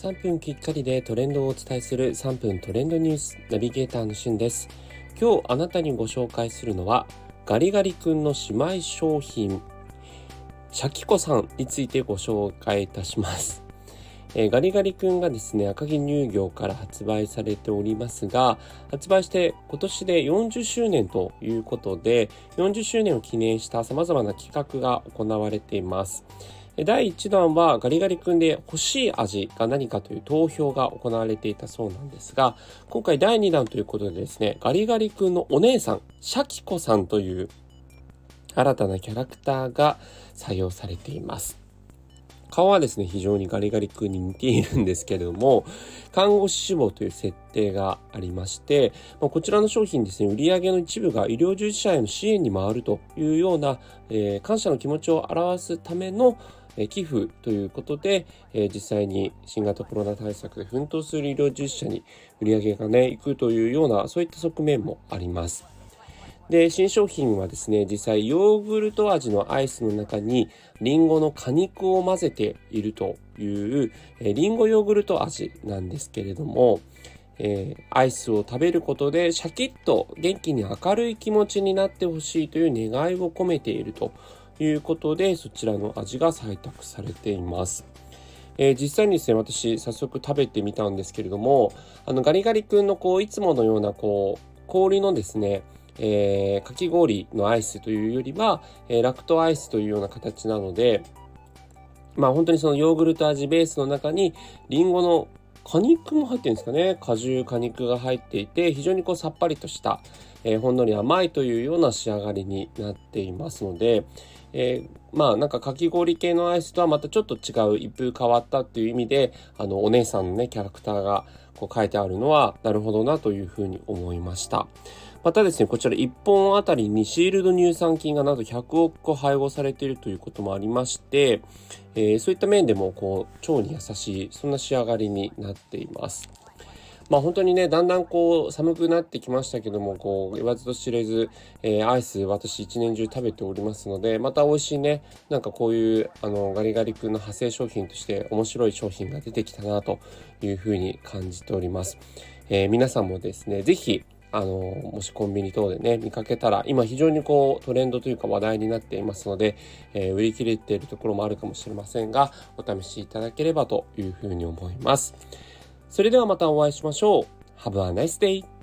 3分きっかりでトレンドをお伝えする3分トレンドニュースナビゲーターのしゅんです。今日あなたにご紹介するのはガリガリ君の姉妹商品シャキコさんについてご紹介いたします。えー、ガリガリ君がですね、赤城乳業から発売されておりますが、発売して今年で40周年ということで、40周年を記念した様々な企画が行われています。第1弾はガリガリ君で欲しい味が何かという投票が行われていたそうなんですが、今回第2弾ということでですね、ガリガリ君のお姉さん、シャキコさんという新たなキャラクターが採用されています。顔はですね、非常にガリガリ君に似ているんですけれども、看護師志望という設定がありまして、まこちらの商品ですね、売上の一部が医療従事者への支援に回るというような、えー、感謝の気持ちを表すための寄付ということで、え実際に新型コロナ対策で奮闘する医療従事者に売り上げがね、いくというような、そういった側面もあります。で、新商品はですね、実際ヨーグルト味のアイスの中にリンゴの果肉を混ぜているという、えリンゴヨーグルト味なんですけれども、えー、アイスを食べることでシャキッと元気に明るい気持ちになってほしいという願いを込めているということで、そちらの味が採択されています。えー、実際にですね、私、早速食べてみたんですけれども、あの、ガリガリ君のこう、いつものようなこう、氷のですね、えー、かき氷のアイスというよりは、えー、ラクトアイスというような形なので、まあ本当にそのヨーグルト味ベースの中にリンゴの果肉も入ってるんですかね。果汁、果肉が入っていて、非常にこうさっぱりとした、えー、ほんのり甘いというような仕上がりになっていますので、えー、まあなんかかき氷系のアイスとはまたちょっと違う一風変わったっていう意味で、あのお姉さんのね、キャラクターがこう書いてあるのは、なるほどなというふうに思いました。またですね、こちら1本あたりにシールド乳酸菌がなんと100億個配合されているということもありまして、えー、そういった面でもこう腸に優しい、そんな仕上がりになっています。まあ本当にね、だんだんこう寒くなってきましたけども、こう言わずと知れず、えー、アイス私一年中食べておりますので、また美味しいね、なんかこういうあのガリガリ君の派生商品として面白い商品が出てきたなというふうに感じております。えー、皆さんもですね、ぜひあの、もしコンビニ等でね、見かけたら、今非常にこうトレンドというか話題になっていますので、えー、売り切れているところもあるかもしれませんが、お試しいただければというふうに思います。それではまたお会いしましょう。Have a nice day!